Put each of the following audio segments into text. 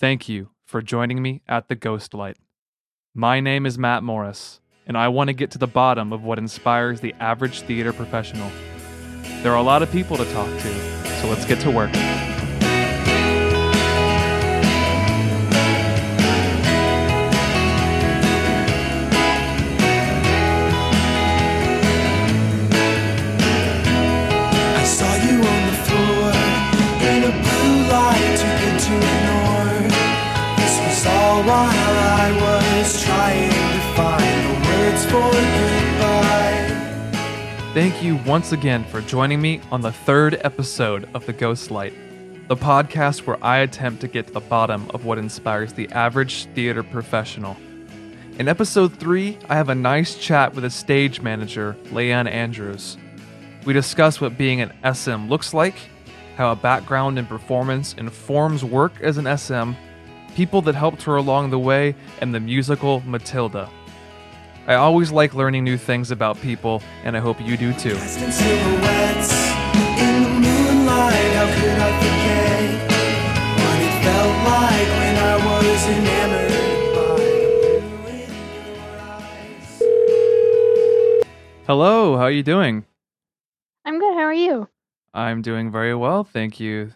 Thank you for joining me at the Ghost Light. My name is Matt Morris, and I want to get to the bottom of what inspires the average theater professional. There are a lot of people to talk to, so let's get to work. For goodbye. Thank you once again for joining me on the third episode of The Ghost Light, the podcast where I attempt to get to the bottom of what inspires the average theater professional. In episode three, I have a nice chat with a stage manager, Leigh'Ann Andrews. We discuss what being an SM looks like, how a background in performance informs work as an SM, people that helped her along the way, and the musical Matilda. I always like learning new things about people, and I hope you do too. Casting silhouettes in the moonlight. How could I forget what it felt like when I was enamored by you in your eyes? Hello, how are you doing? I'm good. How are you? I'm doing very well, thank you.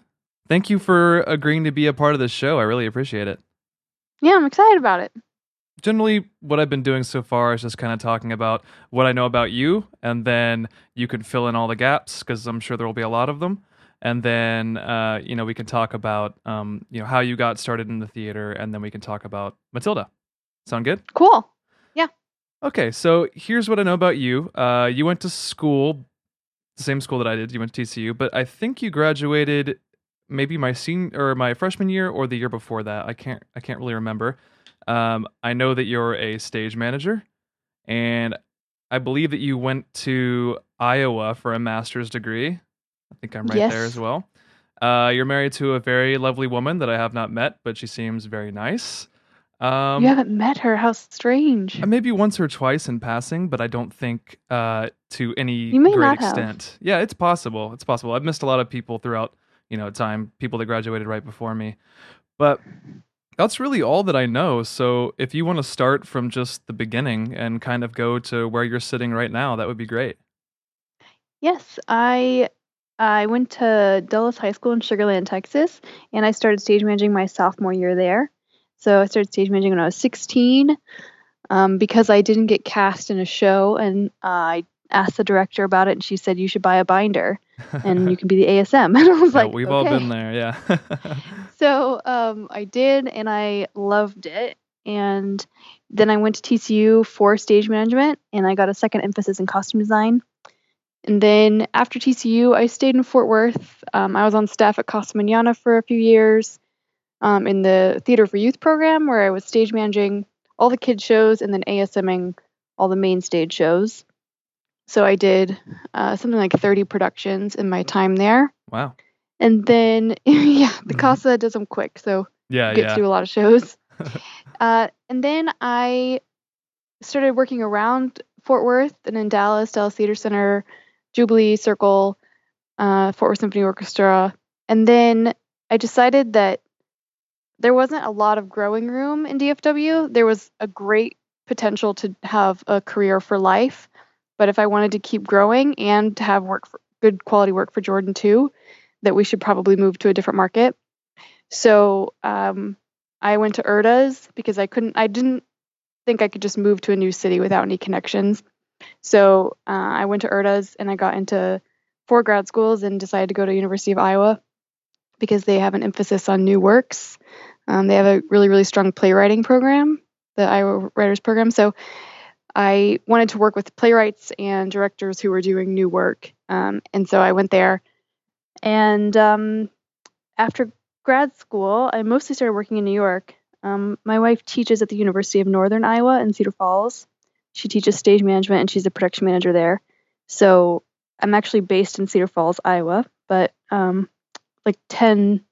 Thank you for agreeing to be a part of the show. I really appreciate it. Yeah, I'm excited about it. Generally, what I've been doing so far is just kind of talking about what I know about you, and then you can fill in all the gaps because I'm sure there will be a lot of them. And then, uh, you know, we can talk about, um, you know, how you got started in the theater, and then we can talk about Matilda. Sound good? Cool. Yeah. Okay, so here's what I know about you. Uh, you went to school, the same school that I did. You went to TCU, but I think you graduated maybe my senior or my freshman year or the year before that. I can't I can't really remember. Um, I know that you're a stage manager, and I believe that you went to Iowa for a master's degree. I think I'm right there as well. Uh, you're married to a very lovely woman that I have not met, but she seems very nice. Um, you haven't met her. How strange. uh, Maybe once or twice in passing, but I don't think uh, to any great not have. extent. Yeah, it's possible. It's possible. I've missed a lot of people throughout, you know, time. People that graduated right before me, but that's really all that I know. So if you want to start from just the beginning and kind of go to where you're sitting right now, that would be great. Yes, I I went to Dulles High School in Sugar Land, Texas, and I started stage managing my sophomore year there. So I started stage managing when I was 16 um, because I didn't get cast in a show, and uh, I asked the director about it, and she said you should buy a binder and you can be the ASM. And I was Yeah, like, we've all been there. Yeah. So um, I did, and I loved it. And then I went to TCU for stage management, and I got a second emphasis in costume design. And then after TCU, I stayed in Fort Worth. Um, I was on staff at Casa Manana for a few years um, in the Theater for Youth program, where I was stage managing all the kids shows and then ASMing all the main stage shows. So I did uh, something like 30 productions in my time there. wow. And then, yeah, the Mhm. Casa does them quick, so Yeah. get yeah. to do a lot of shows. uh, and then I started working around Fort Worth and in Dallas, Dallas Theater Center, Jubilee Circle, uh, Fort Worth Symphony Orchestra. And then I decided that there wasn't a lot of growing room in DFW. There was a great potential to have a career for life. But if I wanted to keep growing and to have work for good quality work for Jordan too, that we should probably move to a different market. So um, I went to URTAs because I couldn't, I didn't think I could just move to a new city without any connections. So uh, I went to URTAs and I got into four grad schools and decided to go to University of Iowa because they have an emphasis on new works. Um, they have a really, really strong playwriting program, the Iowa Writers Program. So I wanted to work with playwrights and directors who were doing new work. Um, and so I went there. And um, after grad school, I mostly started working in New York. Um, my wife teaches at the University of Northern Iowa in Cedar Falls. She teaches stage management and she's a production manager there. So I'm actually based in Cedar Falls, Iowa, but um, like 10,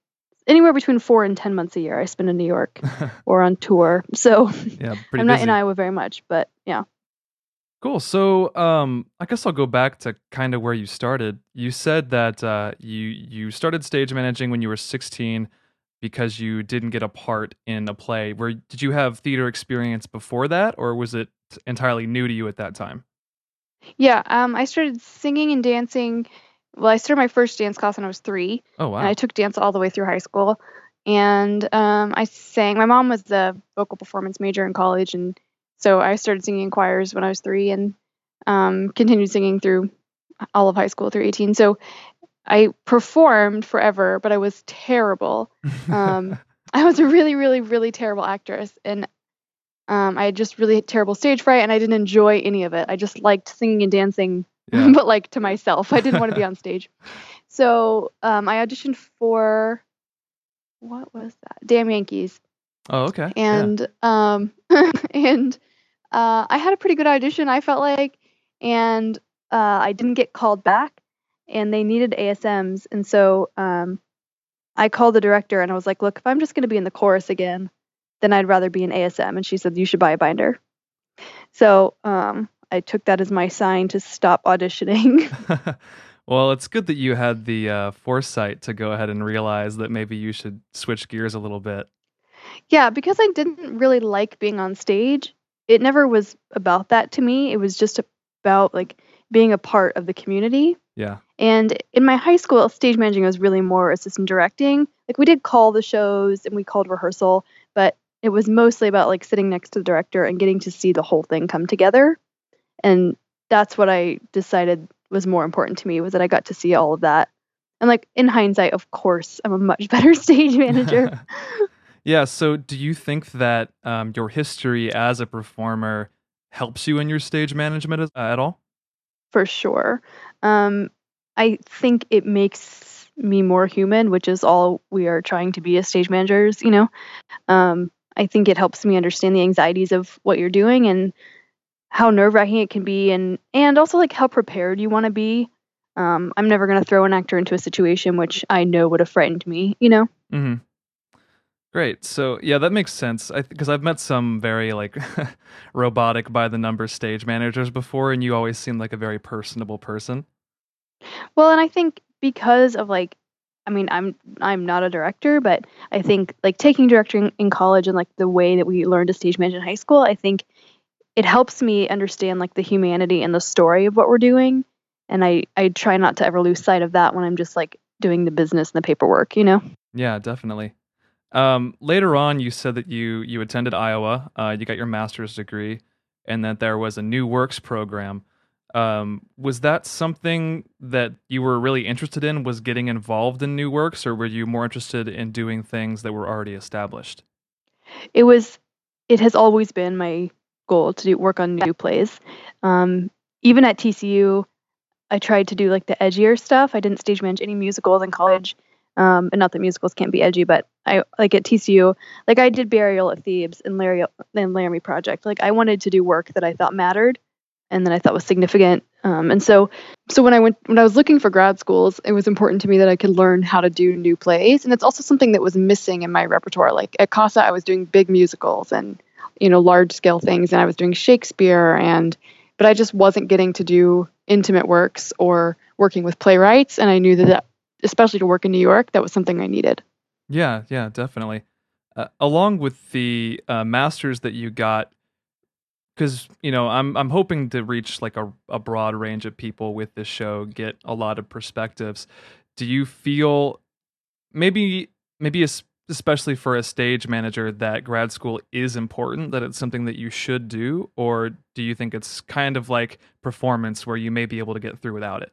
anywhere between four and 10 months a year I spend in New York or on tour. So yeah. I'm not busy. in Iowa very much, but yeah. Cool. So, um, I guess I'll go back to kind of where you started. You said that uh, you you started stage managing when you were 16, because you didn't get a part in a play. Where did you have theater experience before that, or was it entirely new to you at that time? Yeah, um, I started singing and dancing. Well, I started my first dance class when I was three, Oh wow. and I took dance all the way through high school. And um, I sang. My mom was the vocal performance major in college, and so I started singing in choirs when I was three, and um, continued singing through all of high school through 18. So I performed forever, but I was terrible. Um, I was a really, really, really terrible actress, and um, I had just really terrible stage fright, and I didn't enjoy any of it. I just liked singing and dancing, Yeah. but like to myself. I didn't want to be on stage. So um, I auditioned for what was that? Damn Yankees, oh okay. Yeah. and um, and uh, I had a pretty good audition. I felt like, and uh, I didn't get called back, and they needed ASMs, and so um, I called the director and I was like, "Look, if I'm just going to be in the chorus again, then I'd rather be in ASM." And she said, "You should buy a binder." So um, I took that as my sign to stop auditioning. well, it's good that you had the uh, foresight to go ahead and realize that maybe you should switch gears a little bit. yeah, because I didn't really like being on stage. It never was about that to me. It was just about like being a part of the community. Yeah. And in my high school, stage managing was really more assistant directing. Like we did call the shows and we called rehearsal, but it was mostly about like sitting next to the director and getting to see the whole thing come together. And that's what I decided was more important to me was that I got to see all of that. And like in hindsight, of course, I'm a much better stage manager. yeah. So, do you think that um, your history as a performer helps you in your stage management as- uh, at all? for sure. Um, I think it makes me more human, which is all we are trying to be as stage managers. You know, um, I think it helps me understand the anxieties of what you're doing and how nerve wracking it can be, and and also like how prepared you want to be. Um, I'm never going to throw an actor into a situation which I know would have frightened me. You know. Mm-hmm. Great. So yeah, that makes sense. I because I've met some very like robotic by the numbers stage managers before, and you always seem like a very personable person. Well, and I think because of like I mean, I'm I'm not a director, but I think like taking directing in college and like the way that we learned to stage manage in high school, I think it helps me understand like the humanity and the story of what we're doing. And I I try not to ever lose sight of that when I'm just like doing the business and the paperwork, you know. Yeah, definitely. Um, later on, you said that you you attended Iowa, uh, you got your master's degree, and that there was a new works program. Um, was that something that you were really interested in? Was getting involved in new works, or were you more interested in doing things that were already established? It was it has always been my goal to do work on new plays. Um, even at TCU, I tried to do like the edgier stuff. I didn't stage manage any musicals in college. Um, and not that musicals can't be edgy, but I like at TCU, like I did Burial at Thebes and Larry and Laramie Project. Like I wanted to do work that I thought mattered and that I thought was significant. Um, and so, so when I went when I was looking for grad schools, it was important to me that I could learn how to do new plays, and it's also something that was missing in my repertoire. Like at CASA, I was doing big musicals and you know large scale things, and I was doing Shakespeare, and but I just wasn't getting to do intimate works or working with playwrights, and I knew that, that especially to work in New York, that was something I needed. Yeah, yeah, definitely. Uh, along with the uh, masters that you got, because you know, I'm I'm hoping to reach like a a broad range of people with this show, get a lot of perspectives. Do you feel maybe maybe especially for a stage manager that grad school is important that it's something that you should do or do you think it's kind of like performance where you may be able to get through without it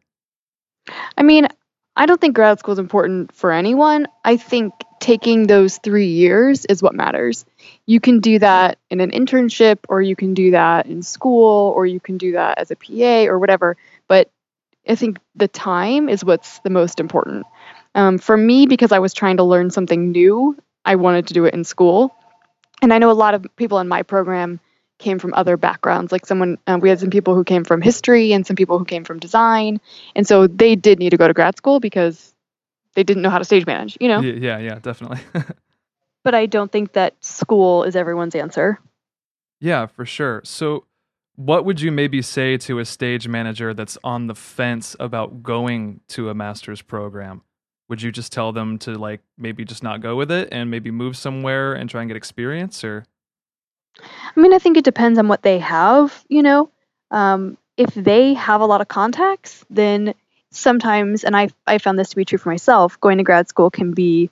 I mean, I don't think grad school is important for anyone. I think taking those three years is what matters. You can do that in an internship, or you can do that in school, or you can do that as a PA or whatever. But I think the time is what's the most important. Um, for me, because I was trying to learn something new, I wanted to do it in school. And I know a lot of people in my program came from other backgrounds. Like someone, uh, we had some people who came from history and some people who came from design. And so they did need to go to grad school because they didn't know how to stage manage, you know? Yeah yeah definitely But I don't think that school is everyone's answer. Yeah, for sure. So, what would you maybe say to a stage manager that's on the fence about going to a master's program? Would you just tell them to like maybe just not go with it and maybe move somewhere and try and get experience or I mean, I think it depends on what they have, you know. Um, if they have a lot of contacts, then sometimes, and I I found this to be true for myself, going to grad school can be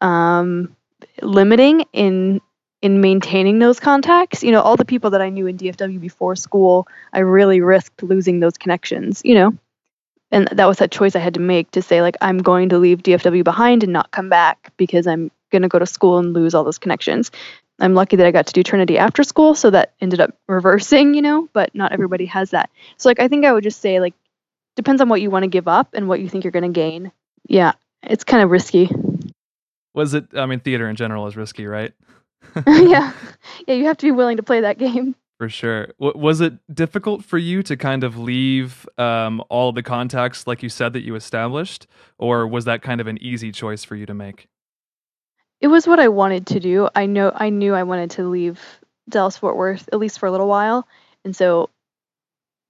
um, limiting in in maintaining those contacts. You know, all the people that I knew in DFW before school, I really risked losing those connections. You know, and that was that choice I had to make to say like I'm going to leave DFW behind and not come back because I'm going to go to school and lose all those connections. I'm lucky that I got to do Trinity after school, so that ended up reversing, you know, but not everybody has that. So like I think I would just say like depends on what you want to give up and what you think you're going to gain. Yeah, it's kind of risky. Was it I mean theater in general is risky, right? yeah. Yeah, you have to be willing to play that game. For sure. W- was it difficult for you to kind of leave um, all the contacts, like you said, that you established, or was that kind of an easy choice for you to make? It was what I wanted to do. I know I knew I wanted to leave Dallas Fort Worth at least for a little while, and so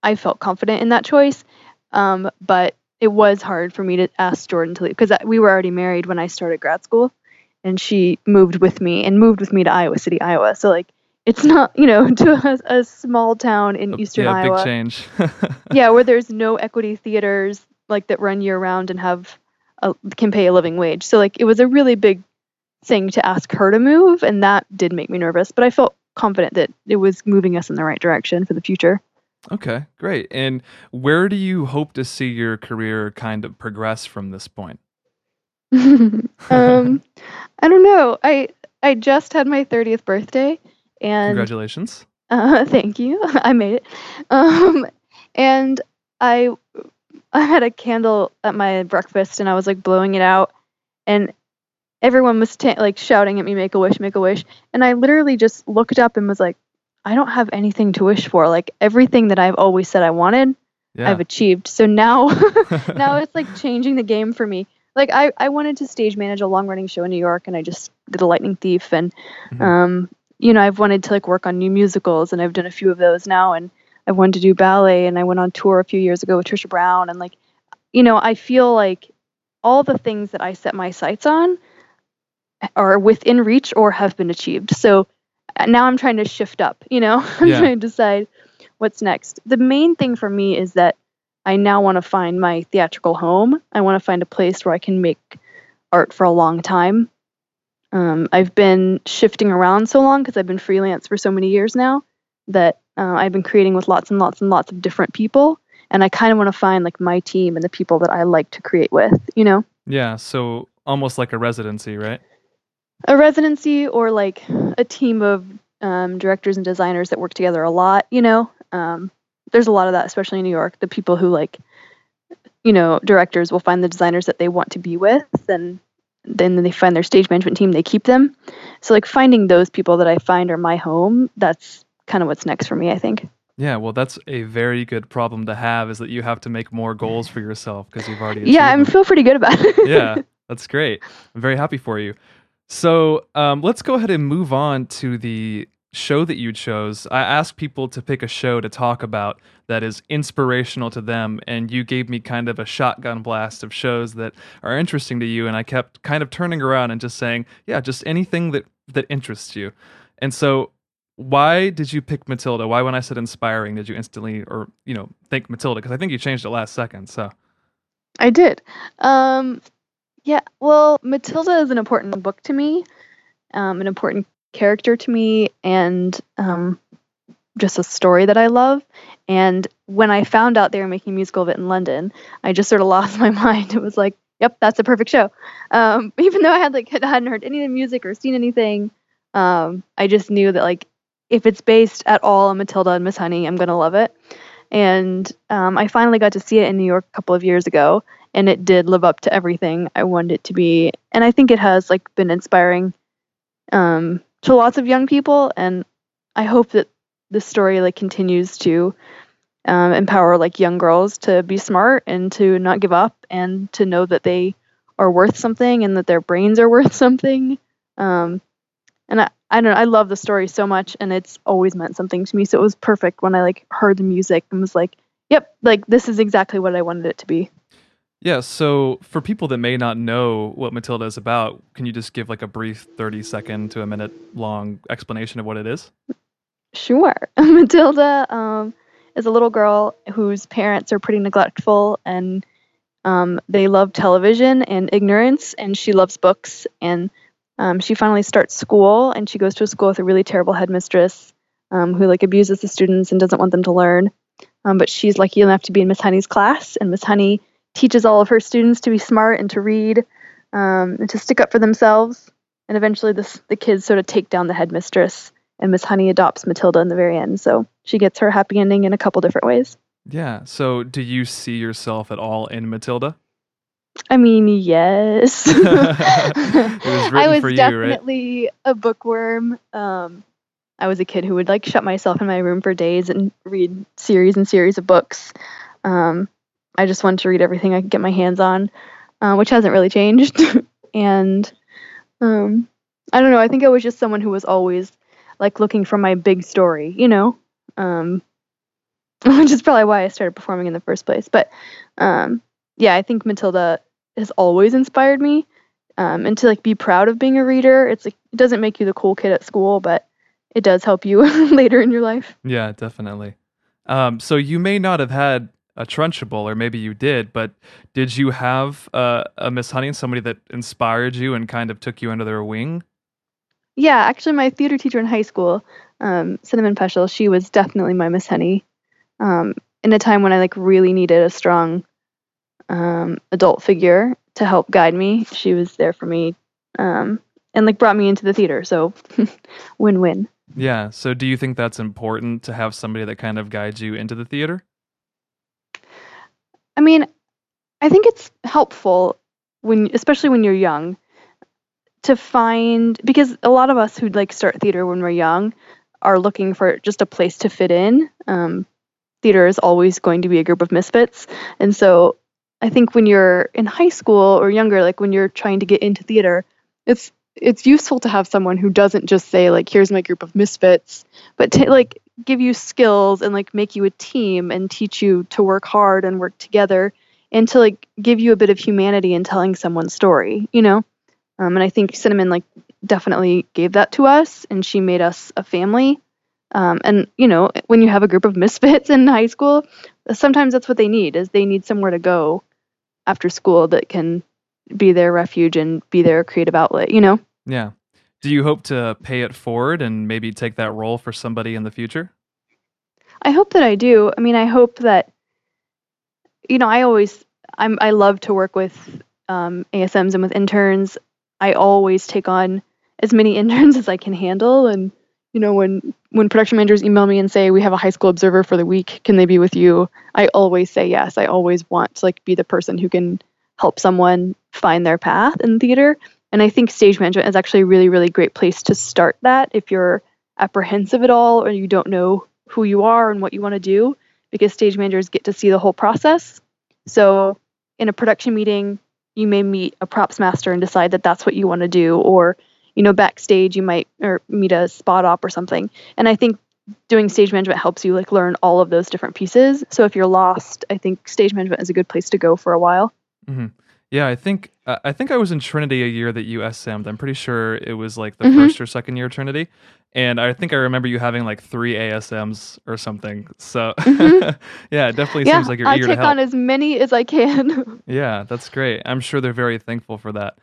I felt confident in that choice. Um, but it was hard for me to ask Jordan to leave because we were already married when I started grad school, and she moved with me and moved with me to Iowa City, Iowa. So like it's not you know to a, a small town in eastern yeah, Iowa. big change. yeah, where there's no equity theaters like that run year round and have a, can pay a living wage. So like it was a really big thing to ask her to move, and that did make me nervous. But I felt confident that it was moving us in the right direction for the future. Okay, great. And where do you hope to see your career kind of progress from this point? um, I don't know. I I just had my 30th birthday, and Congratulations. uh, thank you. I made it. Um, and I I had a candle at my breakfast, and I was like blowing it out, and everyone was ta- like shouting at me, "Make a wish, make a wish!" And I literally just looked up and was like, "I don't have anything to wish for. Like everything that I've always said I wanted, Yeah. I've achieved. So now, now it's like changing the game for me. Like I, I wanted to stage manage a long running show in New York, and I just did a Lightning Thief, and Mhm. um, you know, I've wanted to like work on new musicals, and I've done a few of those now, and I've wanted to do ballet, and I went on tour a few years ago with Trisha Brown, and like, you know, I feel like all the things that I set my sights on are within reach or have been achieved. So uh, now I'm trying to shift up, you know, I'm Yeah. trying to decide what's next. The main thing for me is that I now want to find my theatrical home. I want to find a place where I can make art for a long time. Um, I've been shifting around so long because I've been freelance for so many years now that uh, I've been creating with lots and lots and lots of different people. And I kind of want to find like my team and the people that I like to create with, you know? Yeah, so almost like a residency, right? a residency or like a team of um, directors and designers that work together a lot you know um, there's a lot of that especially in new york the people who like you know directors will find the designers that they want to be with and then they find their stage management team they keep them so like finding those people that i find are my home that's kind of what's next for me i think Yeah, well, that's a very good problem to have is that you have to make more goals for yourself because you've already yeah i feel pretty good about it yeah, that's great. I'm very happy for you. So um, let's go ahead and move on to the show that you chose. I asked people to pick a show to talk about that is inspirational to them, and you gave me kind of a shotgun blast of shows that are interesting to you, and I kept kind of turning around and just saying, yeah, just anything that that interests you. And so, why did you pick Matilda? Why, when I said inspiring, did you instantly or you know think Matilda? Because I think you changed it last second. So I did. Um, yeah, well, Matilda is an important book to me, um, an important character to me, and um, just a story that I love. And when I found out they were making a musical of it in London, I just sort of lost my mind. It was like, yep, that's a perfect show. Um, even though I had like hadn't heard any of the music or seen anything, um, I just knew that like if it's based at all on Matilda and Miss Honey, I'm gonna love it. And um, I finally got to see it in New York a couple of years ago, and it did live up to everything I wanted it to be. And I think it has like been inspiring um, to lots of young people, and I hope that this story like continues to um, empower like young girls to be smart and to not give up and to know that they are worth something and that their brains are worth something. Um, and I, I don't know, I love the story so much and it's always meant something to me. So it was perfect when I like heard the music and was like, yep, like this is exactly what I wanted it to be. Yeah, so for people that may not know what Matilda is about, can you just give like a brief 30 second to a minute long explanation of what it is? Sure. Matilda um, is a little girl whose parents are pretty neglectful and um, they love television and ignorance, and she loves books. And um, she finally starts school, and she goes to a school with a really terrible headmistress um, who like abuses the students and doesn't want them to learn. Um, but she's lucky enough to be in Miss Honey's class, and Miss Honey teaches all of her students to be smart and to read um, and to stick up for themselves. And eventually, this, the kids sort of take down the headmistress, and Miss Honey adopts Matilda in the very end. So she gets her happy ending in a couple different ways. Yeah. So do you see yourself at all in Matilda? I mean, yes. it was I was for you, right? definitely a bookworm. Um, I was a kid who would like shut myself in my room for days and read series and series of books. Um, I just wanted to read everything I could get my hands on, uh, which hasn't really changed. and um, I don't know. I think I was just someone who was always like looking for my big story, you know, um, which is probably why I started performing in the first place. But um, yeah, I think Matilda has always inspired me. Um, and to like be proud of being a reader, it's like it doesn't make you the cool kid at school, but it does help you later in your life. Yeah, definitely. Um, so you may not have had a Trunchbull, or maybe you did, but did you have uh, a Miss Honey, somebody that inspired you and kind of took you under their wing? Yeah, actually, my theater teacher in high school, um, Cinnamon Peschel, she was definitely my Miss Honey. Um, in a time when I like really needed a strong um, adult figure to help guide me, she was there for me, um, and like brought me into the theater. So, win-win. Yeah. So, do you think that's important to have somebody that kind of guides you into the theater? I mean, I think it's helpful when, especially when you're young, to find because a lot of us who like start theater when we're young are looking for just a place to fit in. Um, theater is always going to be a group of misfits, and so I think when you're in high school or younger, like when you're trying to get into theater, it's it's useful to have someone who doesn't just say like here's my group of misfits but like give you skills and like make you a team and teach you to work hard and work together and to like give you a bit of humanity in telling someone's story you know? Um, and i think cinnamon like definitely gave that to us and she made us a family. Um, and you know when you have a group of misfits in high school sometimes that's what they need is they need somewhere to go after school that can be their refuge and be their creative outlet you know? Yeah do you hope to pay it forward and maybe take that role for somebody in the future? I hope that I do. I mean, I hope that you know, I always I'm I love to work with um, ASMs and with interns. I always take on as many interns as I can handle and you know when when production managers email me and say we have a high school observer for the week can they be with you i always say yes i always want to like be the person who can help someone find their path in theater and I think stage management is actually a really, really great place to start that if you're apprehensive at all or you don't know who you are and what you want to do, because stage managers get to see the whole process. So in a production meeting, you may meet a props master and decide that that's what you want to do, or you know, backstage you might or meet a spot op or something. And I think doing stage management helps you like learn all of those different pieces. So if you're lost, I think stage management is a good place to go for a while. Mm-hmm. Yeah, I think uh, I think I was in Trinity a year that you SM'd. I'm pretty sure it was like the mm-hmm. first or second year Trinity, and I think I remember you having like three ASMs or something. So mm-hmm. yeah, it definitely yeah, seems like you're I eager to help. on as many as I can. yeah, that's great. I'm sure they're very thankful for that.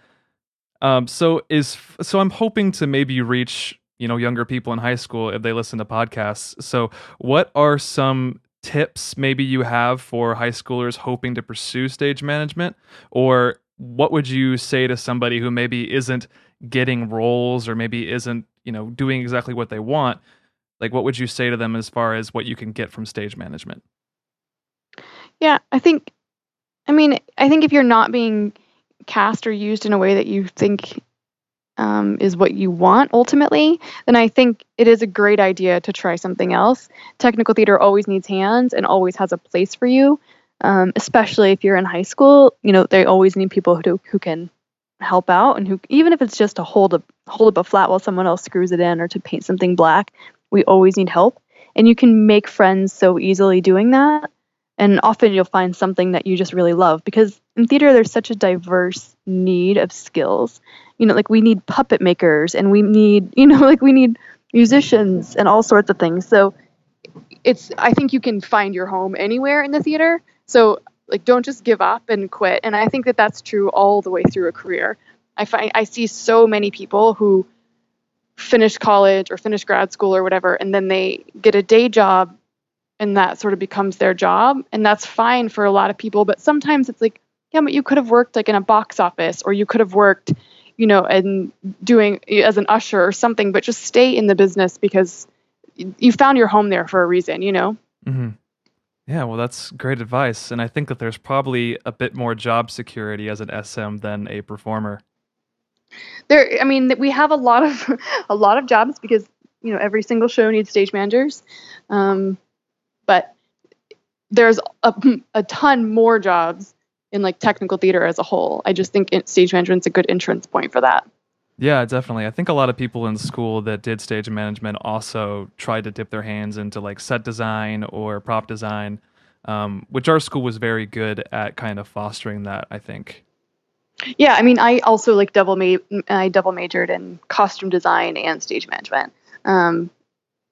Um, so is so I'm hoping to maybe reach you know younger people in high school if they listen to podcasts. So what are some tips maybe you have for high schoolers hoping to pursue stage management? Or what would you say to somebody who maybe isn't getting roles or maybe isn't, you know, doing exactly what they want? Like, what would you say to them as far as what you can get from stage management? Yeah, I think, I mean, I think if you're not being cast or used in a way that you think um, is what you want ultimately, then I think it is a great idea to try something else. Technical theater always needs hands and always has a place for you, um, especially if you're in high school. You know, they always need people who who can help out and who even if it's just to hold a hold up a flat while someone else screws it in or to paint something black, we always need help. And you can make friends so easily doing that. And often you'll find something that you just really love because in theater there's such a diverse need of skills. You know, like we need puppet makers and we need, you know, like we need musicians and all sorts of things. So it's I think you can find your home anywhere in the theater. So like don't just give up and quit. And I think that that's true all the way through a career. I find I see so many people who finish college or finish grad school or whatever and then they get a day job and that sort of becomes their job and that's fine for a lot of people but sometimes it's like yeah but you could have worked like in a box office or you could have worked you know and doing as an usher or something but just stay in the business because you found your home there for a reason you know mm-hmm. yeah well that's great advice and i think that there's probably a bit more job security as an sm than a performer there i mean we have a lot of a lot of jobs because you know every single show needs stage managers um, but there's a, a ton more jobs in like technical theater as a whole i just think stage management's a good entrance point for that yeah definitely i think a lot of people in school that did stage management also tried to dip their hands into like set design or prop design um, which our school was very good at kind of fostering that i think yeah, I mean, I also like double ma- I double majored in costume design and stage management. Um,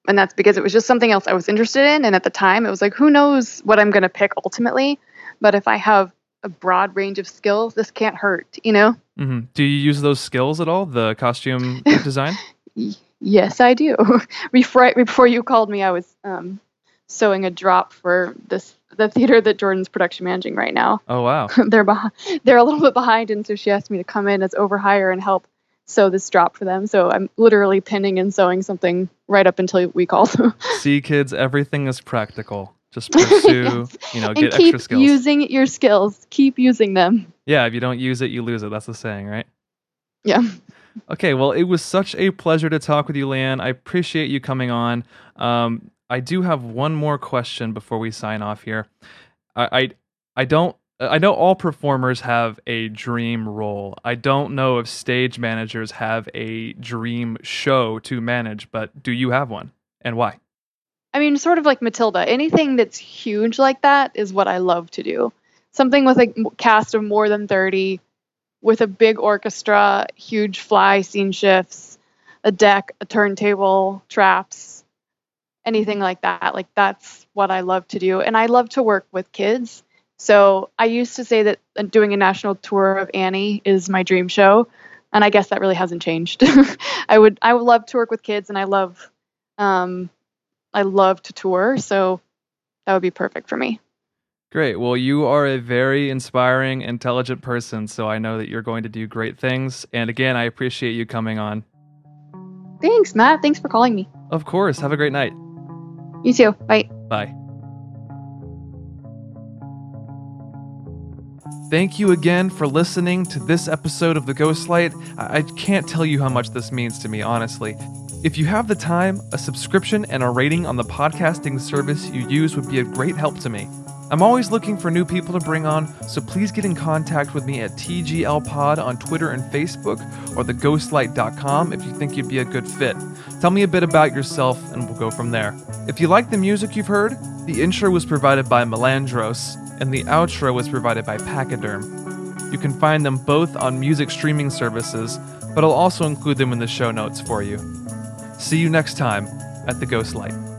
and that's because it was just something else I was interested in. And at the time, it was like, who knows what I'm going to pick ultimately? But if I have a broad range of skills, this can't hurt, you know? Mm-hmm. Do you use those skills at all, the costume design? yes, I do. before, before you called me, I was um, sewing a drop for this the theater that Jordan's production managing right now. Oh wow. they're behind, they're a little bit behind, and so she asked me to come in as overhire and help sew this drop for them. So I'm literally pinning and sewing something right up until we call. them. See, kids, everything is practical. Just pursue, yes. you know, get keep extra skills. Keep using your skills, keep using them. Yeah, if you don't use it, you lose it. That's the saying, right? Yeah. Okay, well, it was such a pleasure to talk with you, Leigh'Ann. I appreciate you coming on. Um, I do have one more question before we sign off here. I, I, I don't. I know all performers have a dream role. I don't know if stage managers have a dream show to manage, but do you have one, and why? I mean, sort of like Matilda. Anything that's huge like that is what I love to do. Something with a cast of more than thirty, with a big orchestra, huge fly scene shifts, a deck, a turntable, traps anything like that. Like that's what I love to do. And I love to work with kids. So I used to say that uh, doing a national tour of Annie is my dream show. And I guess that really hasn't changed. I would I would love to work with kids and I love um I love to tour. So that would be perfect for me. Great. Well, you are a very inspiring, intelligent person. So I know that you're going to do great things. And again, I appreciate you coming on. Thanks, Matt. Thanks for calling me. Of course. Have a great night. You too. Bye. Bye. Thank you again for listening to this episode of The Ghostlight. I-, I can't tell you how much this means to me, honestly. If you have the time, a subscription and a rating on the podcasting service you use would be a great help to me. I'm always looking for new people to bring on, so please get in contact with me at TGLPod on Twitter and Facebook or theghostlight.com if you think you'd be a good fit. Tell me a bit about yourself and we'll go from there. If you like the music you've heard, the intro was provided by Malandros and the outro was provided by Pachyderm. You can find them both on music streaming services, but I'll also include them in the show notes for you. See you next time at the Ghostlight.